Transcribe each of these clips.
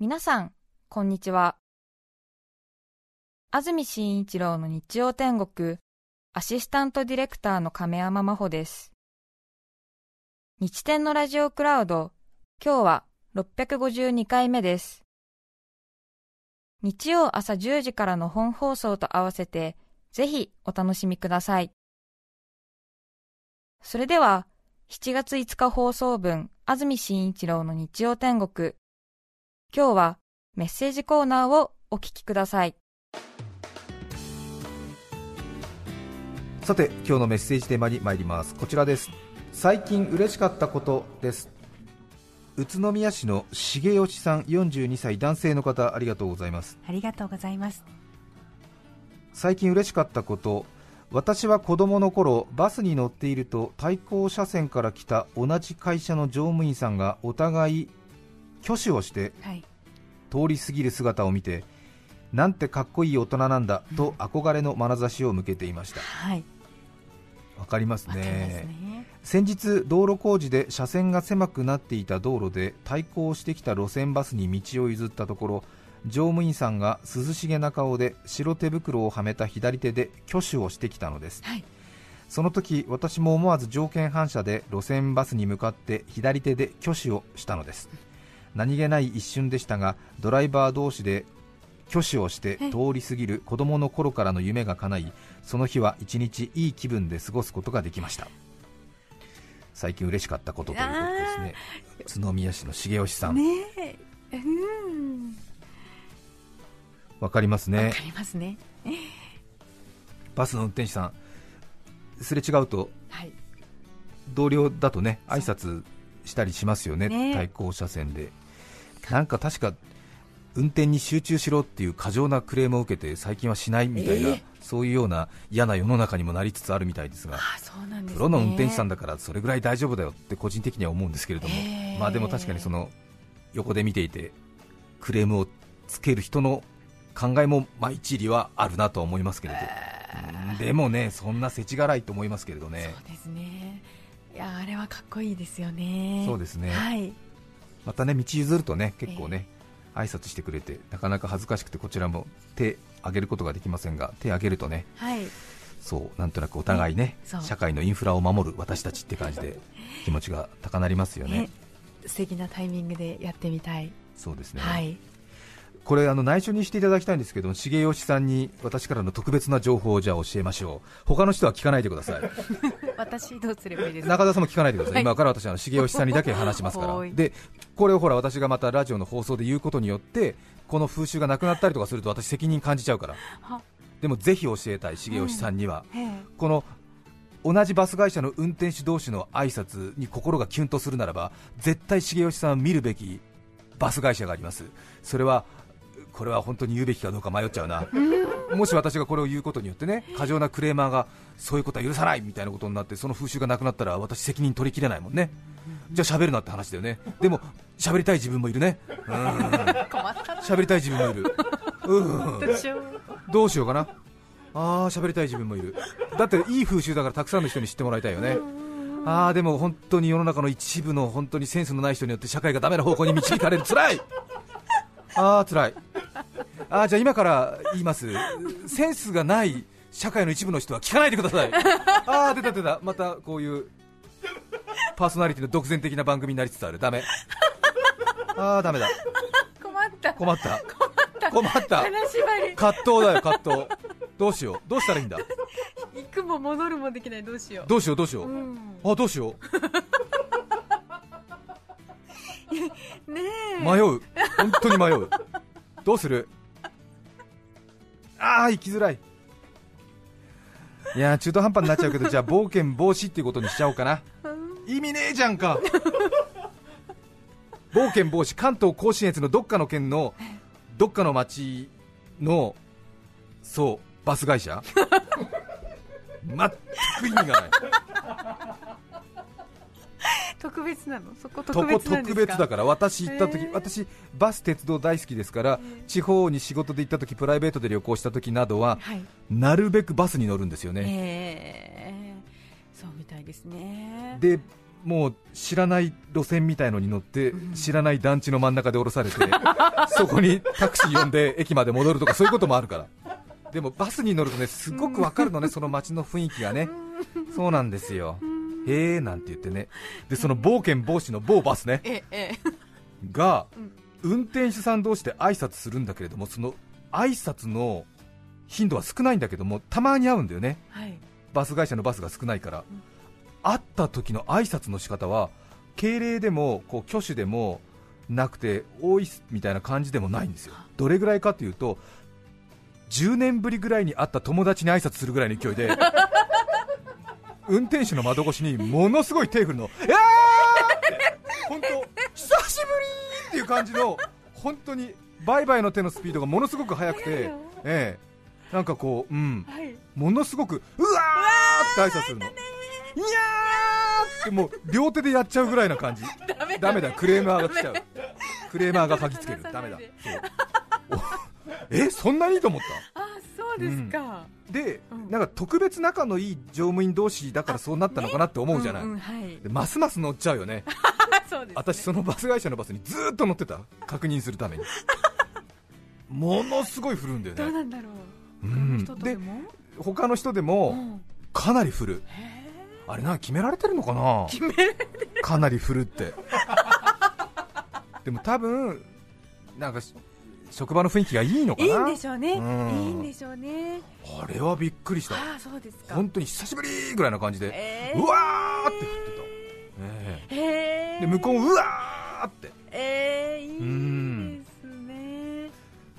皆さん、こんにちは。安住紳一郎の日曜天国、アシスタントディレクターの亀山真帆です。日天のラジオクラウド、今日は652回目です。日曜朝10時からの本放送と合わせて、ぜひお楽しみください。それでは、7月5日放送分、安住紳一郎の日曜天国。今日はメッセージコーナーをお聞きください。さて今日のメッセージテーマに参ります。こちらです。最近嬉しかったことです。宇都宮市の重吉さん42歳男性の方ありがとうございます。ありがとうございます。最近嬉しかったこと。私は子供の頃バスに乗っていると対向車線から来た同じ会社の乗務員さんがお互い挙手をして、はい、通り過ぎる姿を見てなんてかっこいい大人なんだと憧れの眼差しを向けていました、はい。わかりますね、ね、先日道路工事で車線が狭くなっていた道路で対向してきた路線バスに道を譲ったところ乗務員さんが涼しげな顔で白手袋をはめた左手で挙手をしてきたのです、はい、その時私も思わず条件反射で路線バスに向かって左手で挙手をしたのです何気ない一瞬でしたがドライバー同士で挙手をして通り過ぎる子供の頃からの夢が叶いその日は一日いい気分で過ごすことができました。最近嬉しかったことということですね。宇都宮市の重吉さん、ねうん。わかりますね。わかりますね。バスの運転手さんすれ違うと、はい、同僚だとね挨拶したりしますよね、ね。対向車線で。なんか確か運転に集中しろっていう過剰なクレームを受けて最近はしないみたいな、えー、そういうような嫌な世の中にもなりつつあるみたいですが、すね、プロの運転手さんだからそれぐらい大丈夫だよって個人的には思うんですけれども、えー、まあでも確かにその横で見ていてクレームをつける人の考えもまあ一理はあるなとは思いますけれど、えー、でもねそんな世知辛いと思いますけれどね。そうですね。いやあれはかっこいいですよね。そうですね。はい。またね道譲るとね結構ね、挨拶してくれてなかなか恥ずかしくてこちらも手挙げることができませんが手挙げるとね、はい、そうなんとなくお互いね、社会のインフラを守る私たちって感じで 気持ちが高鳴りますよね。素敵なタイミングでやってみたい。そうですね。はい。これあの内緒にしていただきたいんですけど重吉さんに私からの特別な情報をじゃあ教えましょう。他の人は聞かないでください。私どうすればいいですか？中田さんも聞かないでください、はい、今から私は重吉さんにだけ話しますから。でこれをほら私がまたラジオの放送で言うことによってこの風習がなくなったりとかすると私責任感じちゃうから。でもぜひ教えたい重吉さんには、うん、この同じバス会社の運転手同士の挨拶に心がキュンとするならば絶対重吉さん見るべきバス会社があります。それはこれは本当に言うべきかどうか迷っちゃうな、もし私がこれを言うことによってね過剰なクレーマーがそういうことは許さないみたいなことになってその風習がなくなったら私、責任取りきれないもんね、じゃあ喋るなって話だよね、でも喋りたい自分もいるね、喋りたい自分もいる、うん。どうしようかな、ああ喋りたい自分もいる、だっていい風習だからたくさんの人に知ってもらいたいよね。あーでも本当に世の中の一部の本当にセンスのない人によって社会がダメな方向に導かれる、つらい。ああ辛い あじゃあ今から言います。センスがない社会の一部の人は聞かないでください。ああ出た出た。またこういうパーソナリティの独善的な番組になりつつある。ダメ。ああダメだ。困った。困った。困った。葛藤だよ葛藤。どうしよう。どうしたらいいんだ？行くも戻るもできない。どうしよう。どうしようどうしよう、うん、あどうしよう。ね迷う。本当に迷う。どうする？ああ行きづらい。いや中途半端になっちゃうけどじゃあ冒険防止っていうことにしちゃおうかな。意味ねえじゃんか。冒険防止関東甲信越のどっかの県のどっかの町のそうバス会社？全く意味がない特別なの？そこ特別特別だから。私行った時私バス鉄道大好きですから地方に仕事で行った時プライベートで旅行した時などは、はい、なるべくバスに乗るんですよね。そうみたいですね。でもう知らない路線みたいのに乗って、知らない団地の真ん中で降ろされて、そこにタクシー呼んで駅まで戻るとか、そういうこともあるから、でもバスに乗るとねすごくわかるのね、その街の雰囲気がね、そうなんですよ、へえなんて言ってね、でその冒険防止の某バスね、が、運転手さん同士で挨拶するんだけれども、その挨拶の頻度は少ないんだけども、たまに会うんだよね、はい、バス会社のバスが少ないから。うん。会った時の挨拶の仕方は敬礼でもこう挙手でもなくて多いみたいな感じでもないんですよ、どれぐらいかというと10年ぶりぐらいに会った友達に挨拶するぐらいの勢いで 運転手の窓越しにものすごい手振るの、えー！って本当久しぶりっていう感じの本当にバイバイの手のスピードがものすごく速くて、ええ。なんかこう、うん、ものすごくうわーって挨拶するの。いやーってもう両手でやっちゃうぐらいな感じ。ダメだ。クレーマーが来ちゃう。クレーマーが嗅ぎつける。ダメだえそんなにいいと思った？あそうですか、うん、で、うん、なんか特別仲のいい乗務員同士だからそうなったのかなって思うじゃない、うんうんはい、でますます乗っちゃうよね。そうです、ね、私そのバス会社のバスにずっと乗ってた。確認するために。ものすごい振るんだよね。どうなんだろう、うん、で他の人でもかなり振る、へあれな決められてるのかな？かなり振るって。でも多分なんか職場の雰囲気がいいのかな。いいんでしょうね、うん、いいんでしょうね。あれはびっくりした。あそうですか。本当に久しぶりぐらいな感じで、えー、うわーって振ってた、えー、で向こううわーって。えー、いいですね。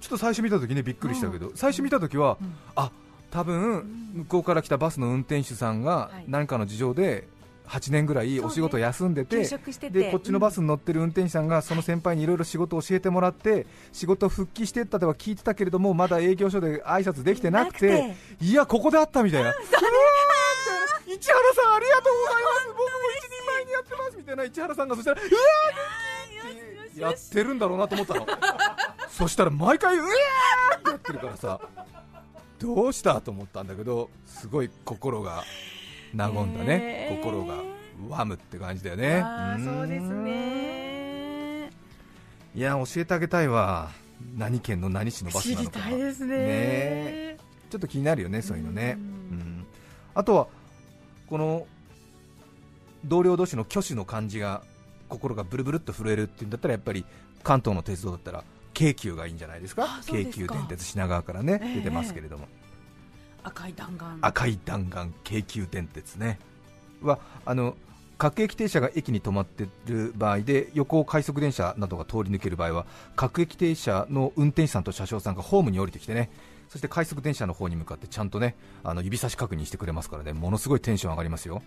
ちょっと最初見た時ねびっくりしたけど、うん、最初見た時は、うん、あ多分向こうから来たバスの運転手さんが何かの事情で8年ぐらいお仕事休んでて、でこっちのバスに乗ってる運転手さんがその先輩にいろいろ仕事を教えてもらって仕事復帰してったとは聞いてたけれどもまだ営業所で挨拶できてなくていやここであったみたいな。市原さんありがとうございます。僕も一人前にやってます。みたいな。市原さんがそしたら うわーってやってるんだろうなと思ったの。そしたら毎回うわーってやってるからさどうした？と思ったんだけどすごい心が和んだね、えー、心がわむって感じだよね。そうですね。いや教えてあげたいわ。何県の何市のバスなのか知りたいですね。ね。ちょっと気になるよねそういうのね。うん。あとはこの同僚同士の挙手の感じが心がブルブルっと震えるっていうんだったらやっぱり関東の鉄道だったら京急がいいんじゃないですか？京急電鉄品川からね、えー、出てますけれども赤い弾丸。赤い弾丸京急電鉄ね。はあの各駅停車が駅に止まっている場合で横を快速電車などが通り抜ける場合は各駅停車の運転手さんと車掌さんがホームに降りてきてねそして快速電車の方に向かってちゃんとねあの指差し確認してくれますからね。ものすごいテンション上がりますよ。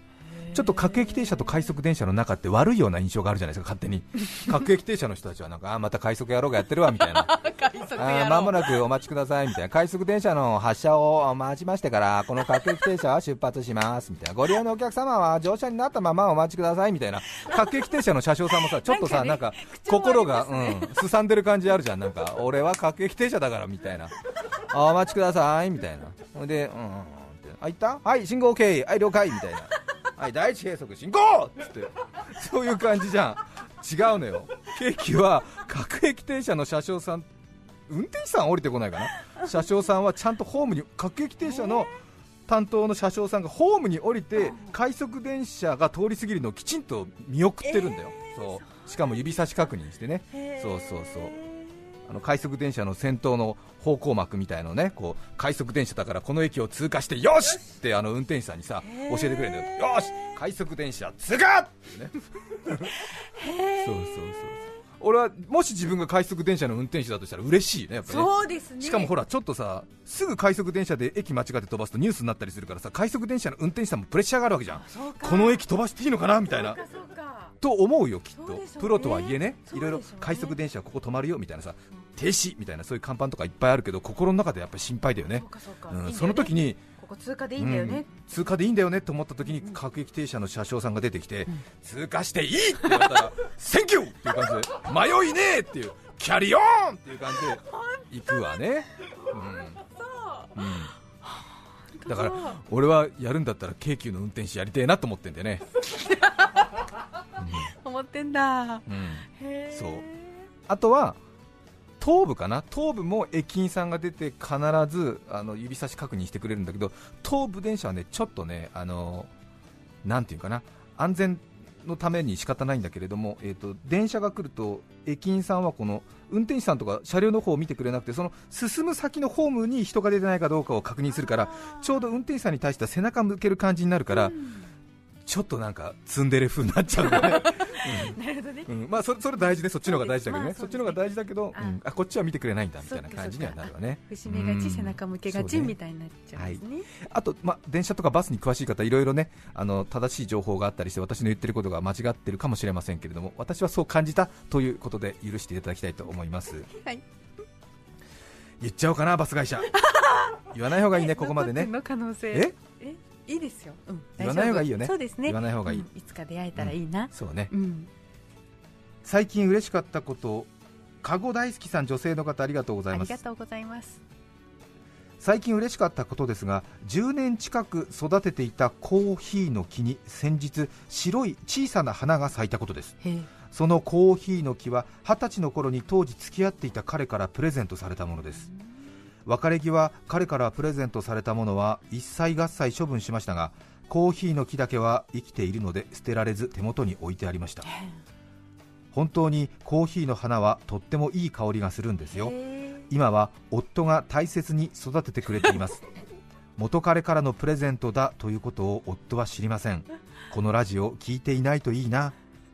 ちょっと各駅停車と快速電車の中って悪いような印象があるじゃないですか、勝手に。各駅停車の人たちはなんかあまた快速野郎がやってるわみたいな、あまもなくお待ちくださいみたいな、快速電車の発車を待ちましてから、この各駅停車は出発しますみたいな、ご利用のお客様は乗車になったままお待ちくださいみたいな、各駅停車の車掌さんもさ、ちょっとさ、なんか心が、うん、すさんでる感じあるじゃん、なんか俺は各駅停車だからみたいな、お待ちくださいみたいな、で、うん、あ、行った？はい、信号 OK、はい、了解みたいな。はい第一計測進行っつって。そういう感じじゃん。違うのよ。ケーキは各駅停車の車掌さん運転手さん降りてこないかな？車掌さんはちゃんとホームに各駅停車の担当の車掌さんがホームに降りて快速電車が通り過ぎるのをきちんと見送ってるんだよ、そう。しかも指差し確認してね。そうそうそうあの快速電車の先頭の方向幕みたいのねこう快速電車だからこの駅を通過してよしってあの運転手さんにさ教えてくれるんだよ。よし快速電車通過ってね。そうそうそう俺はもし自分が快速電車の運転手だとしたら嬉しいねやっぱり、ね、そうですね。しかもほらちょっとさすぐ快速電車で駅間違って飛ばすとニュースになったりするからさ快速電車の運転手さんもプレッシャーがあるわけじゃん。この駅飛ばしていいのかなみたいなと思うよきっと、ね、プロとはいえねいろいろ快速電車ここ止まるよみたいなさ停止みたいなそういう看板とかいっぱいあるけど心の中でやっぱり心配だよね。うん、その時にここ通過でいいんだよね、うん、通過でいいんだよねと思った時に各駅停車の車掌さんが出てきて、うん、通過していいって言われたら Thank you っていう感じで迷いねえっていう Carry on っていう感じで行くわね、う。ん、うん。だから俺はやるんだったら京急の運転手やりてえなと思ってんだよね 持ってんだ、うん、そう。あとは頭部かな？頭部も駅員さんが出て必ずあの指差し確認してくれるんだけど東武電車はねちょっとねあのなんていうかな？安全のために仕方ないんだけれども、えーと、電車が来ると駅員さんはこの運転手さんとか車両の方を見てくれなくてその進む先のホームに人が出てないかどうかを確認するからちょうど運転手さんに対しては背中向ける感じになるから、うん。ちょっとなんかツンデレ風になっちゃうね、なるほどね、うん、まあそれそれ大事でそっちの方が大事だけどね、まあ、そっちの方が大事だけど、うん、あこっちは見てくれないんだみたいな感じにはなるわね。節目がち、背中向けがち、みたいになっちゃうんですね、はい、あと、まあ、電車とかバスに詳しい方いろいろねあの正しい情報があったりして私の言ってることが間違ってるかもしれませんけれども私はそう感じたということで許していただきたいと思います、はい、言っちゃおうかなバス会社。言わない方がいいねここまでね。の可能性。え？いいですよ、うん、言わない方がいいよね。そうですね。言わない方がいい、うん、いつか出会えたらいいな、うん、そうね、うん、最近嬉しかったことかご大好きさん女性の方ありがとうございます。ありがとうございます。最近嬉しかったことですが10年近く育てていたコーヒーの木に先日白い小さな花が咲いたことです。そのコーヒーの木は20歳の頃に当時付き合っていた彼からプレゼントされたものです別れ際彼からプレゼントされたものは一切合切処分しましたがコーヒーの木だけは生きているので捨てられず手元に置いてありました。本当にコーヒーの花はとってもいい香りがするんですよ。今は夫が大切に育ててくれています。元彼からのプレゼントだということを夫は知りません。このラジオ聞いていないといいな。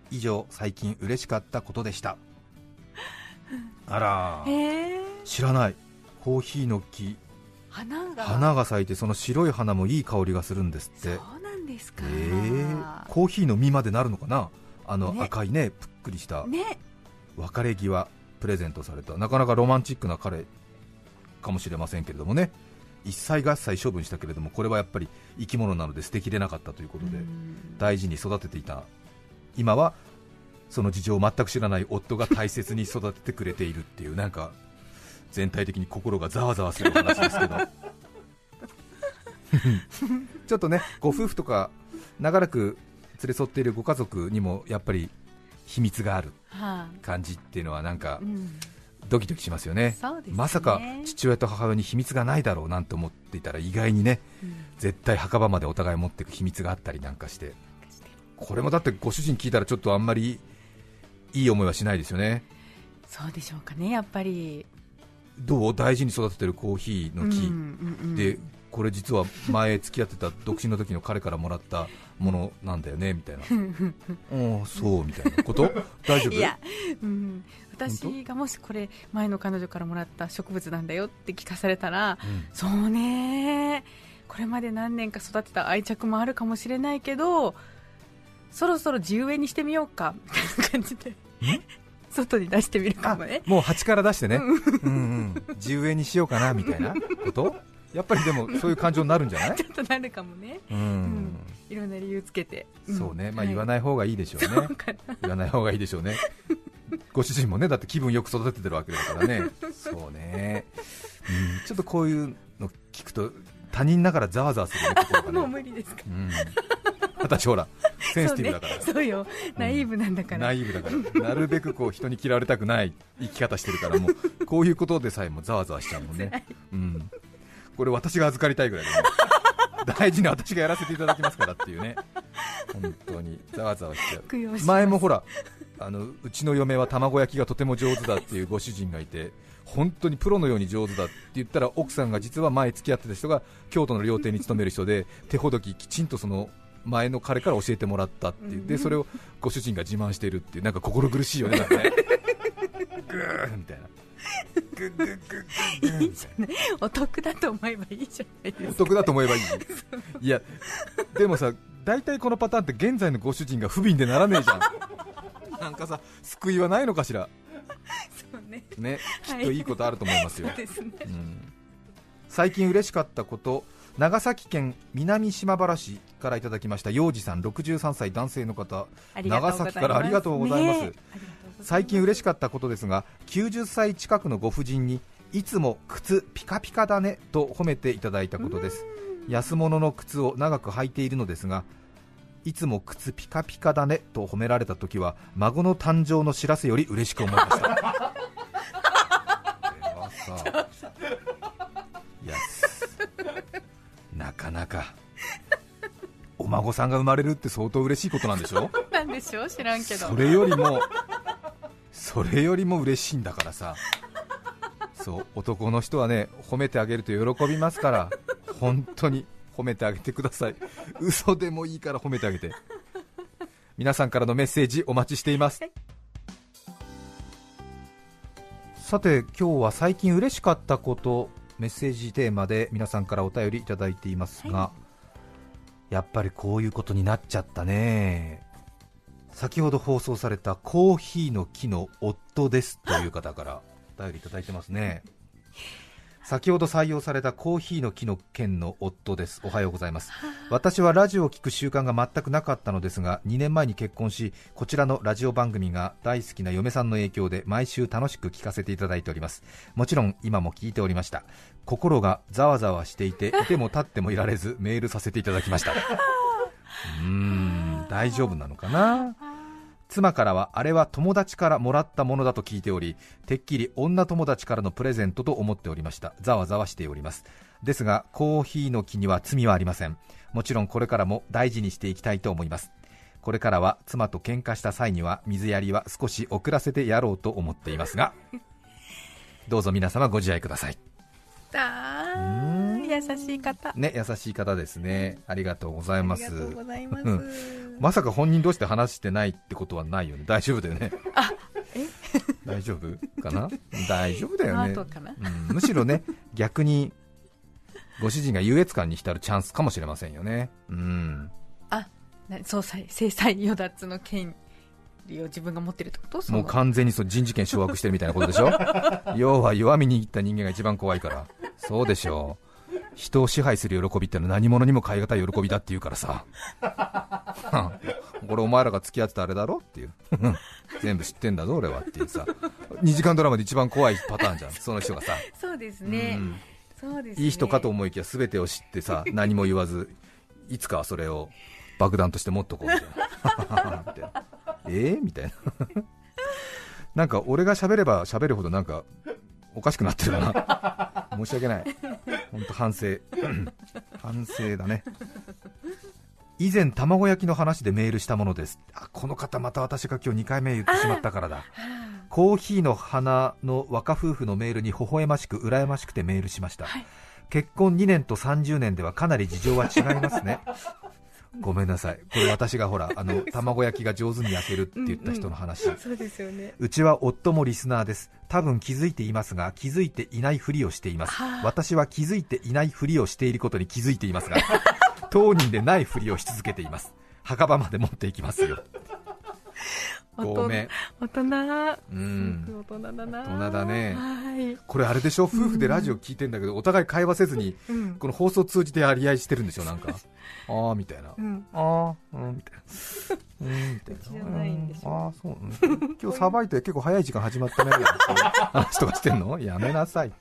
以上最近嬉しかったことでした。あら知らないコーヒーの木。花が。花が咲いてその白い花もいい香りがするんですって。そうなんですか、え。ー、コーヒーの実までなるのかな？あの赤いねぷっくりした。ね。別れ際プレゼントされた。なかなかロマンチックな彼かもしれませんけれどもね。一切合切処分したけれどもこれはやっぱり生き物なので捨てきれなかったということで大事に育てていた。今はその事情を全く知らない夫が大切に育ててくれているっていうなんか全体的に心がざわざわする話ですけど。ちょっとねご夫婦とか長らく連れ添っているご家族にもやっぱり秘密がある感じっていうのはなんか、ドキドキしますよね、ね、まさか父親と母親に秘密がないだろうなんて思っていたら意外にね、うん、絶対墓場までお互い持っていく秘密があったりなんかして。これもだってご主人聞いたらちょっとあんまりいい思いはしないですよね。そうでしょうかねやっぱりどう大事に育ててるコーヒーの木、でこれ実は前付き合ってた独身の時の彼からもらったものなんだよねみたいな。お そうみたいなこと？大丈夫？いや、うん、私がもしこれ前の彼女からもらった植物なんだよって聞かされたら、うん、そうね。これまで何年か育てた愛着もあるかもしれないけどそろそろ地植えにしてみようかみたいな感じで外に出してみるかもね。もう鉢から出してね、うん、うん、地植えにしようかなみたいなこと？やっぱりでもそういう感情になるんじゃない？ちょっとなるかもね、うん、うん、いろんな理由つけて、そうね、まあ、言わない方がいいでしょうね、はい、言わない方がいいでしょうね。ご主人もねだって気分よく育ててるわけだからね。そうね、うん、ちょっとこういうの聞くと他人ながらざわざわするね、ね。もう無理ですか、うん 私ほらセンシティブだから。そう,、よ。ナイーブなんだから、ナイーブだから。なるべくこう人に嫌われたくない生き方してるからもうこういうことでさえもざわざわしちゃうもんね、うん、これ私が預かりたいぐらい大事に私がやらせていただきますからっていうね。本当に。ざわざわしちゃう。前もほらあのうちの嫁は卵焼きがとても上手だっていうご主人がいて本当にプロのように上手だって言ったら奥さんが実は前付き合ってた人が京都の料亭に勤める人で手ほどききちんとその前の彼から教えてもらったっていう、でそれをご主人が自慢しているっていう、なんか心苦しいよね、なんかね。グーみたいな。グッグッグいいじゃない。お得だと思えばいいじゃないですか。お得だと思えばいい。いやでもさ大体このパターンって現在のご主人が不憫でならねえじゃん。なんかさ救いはないのかしら。そうね。ね。きっといいことあると思いますよ、はい、すね、うん、最近嬉しかったこと長崎県南島原市からいただきました幼児さん63歳男性の方。長崎からありがとうございます、ね、最近嬉しかったことですが90歳近くのご婦人にいつも靴ピカピカだねと褒めていただいたことです。安物の靴を長く履いているのですがいつも靴ピカピカだねと褒められた時は孫の誕生の知らせより嬉しく思いましたお孫さんが生まれるって相当嬉しいことなんでしょ？なんでしょう？知らんけど。それよりもそれよりも嬉しいんだからさ。そう男の人はね褒めてあげると喜びますから本当に褒めてあげてください。嘘でもいいから褒めてあげて。皆さんからのメッセージお待ちしています。さて今日は最近嬉しかったことメッセージテーマで皆さんからお便りいただいていますが、はい、やっぱりこういうことになっちゃったね。先ほど放送されたコーヒーの木の夫ですという方からお便りいただいてますね。先ほど採用されたコーヒーの木の件の夫です。おはようございます。私はラジオを聞く習慣が全くなかったのですが2年前に結婚しこちらのラジオ番組が大好きな嫁さんの影響で毎週楽しく聞かせていただいております。もちろん今も聞いておりました。心がざわざわしていていても立ってもいられずメールさせていただきました。うーん大丈夫なのかな？妻からはあれは友達からもらったものだと聞いておりてっきり女友達からのプレゼントと思っておりました。ざわざわしております。ですがコーヒーの木には罪はありません。もちろんこれからも大事にしていきたいと思います。これからは妻と喧嘩した際には水やりは少し遅らせてやろうと思っていますが。どうぞ皆様ご自愛ください。優しい方。ね優しい方ですね。ありがとうございます。ありがとうございます。まさか本人同士で話してないってことはないよね、大丈夫だよね。あえ？大丈夫かな？大丈夫だよね、うん、むしろね、逆にご主人が優越感に浸るチャンスかもしれませんよね。うん、あ総裁、制裁与奪の権利を自分が持ってるってこと？もう完全にそう人事権掌握してるみたいなことでしょ？要は弱みにいった人間が一番怖いから、そうでしょう。人を支配する喜びってのは何者にも代え難い喜びだって言うからさ。これお前らが付き合ってたあれだろっていう。全部知ってんだぞ俺はっていうさ。2時間ドラマで一番怖いパターンじゃん。その人がさ。そうですね、うん、そうです、ね、いい人かと思いきや全てを知ってさ何も言わずいつかはそれを爆弾として持っとこうみたいな。えー、みたいな。なんか俺が喋れば喋るほどなんかおかしくなってるな。申し訳ない。本当反省。反省だね。以前卵焼きの話でメールしたものです。あこの方また私が今日2回目言ってしまったからだ。コーヒーの花の若夫婦のメールに微笑ましく羨ましくてメールしました、はい、結婚2年と30年ではかなり事情は違いますねごめんなさい、これ私がほらあの 卵焼きが上手に焼けるって言った人の話、うんうん、そうですよね。うちは夫もリスナーです、多分気づいていますが気づいていないふりをしています、私は気づいていないふりをしていることに気づいていますが、当人でないふりをし続けています、墓場まで持っていきますよ。ごめん大人。うん大人。だな大人だね、はい、これあれでしょ？夫婦でラジオ聞いてんだけど、お互い会話せずに、うん、この放送通じてやり合いしてるんでしょ？なんか。ああみたいな、うん、ああうんみたいな。うんみたいな。じゃないんでしょああそう、うん、今日さばいて結構早い時間始まったね話とかしてんの？やめなさい。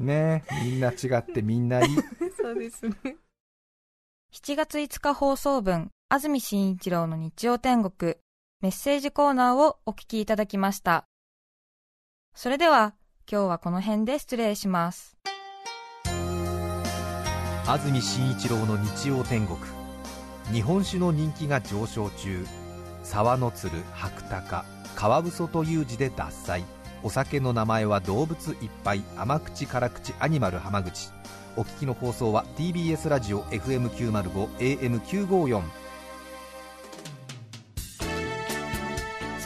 ねみんな違ってみんないい。そうですね。7月5日放送分安住紳一郎の日曜天国メッセージコーナーをお聞きいただきました。それでは今日はこの辺で失礼します。安住紳一郎の日曜天国。日本酒の人気が上昇中。沢の鶴白鷹カワウソという字で獺祭。お酒の名前は動物いっぱい。甘口辛口アニマル浜口。お聞きの放送は TBS ラジオ FM905AM954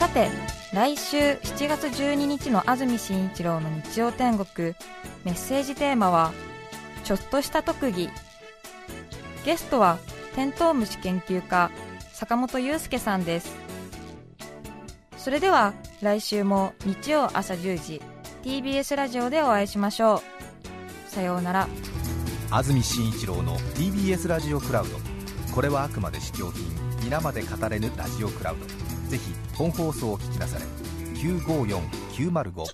さて来週7月12日の安住紳一郎の日曜天国。メッセージテーマは「ちょっとした特技」ゲストはテントウムシ研究家坂本裕介さんです。それでは来週も日曜朝10時 TBS ラジオでお会いしましょう。さようなら。安住紳一郎の TBS ラジオクラウド。これはあくまで試供品皆まで語れぬラジオクラウド。ぜひ本放送を聞きなされ954905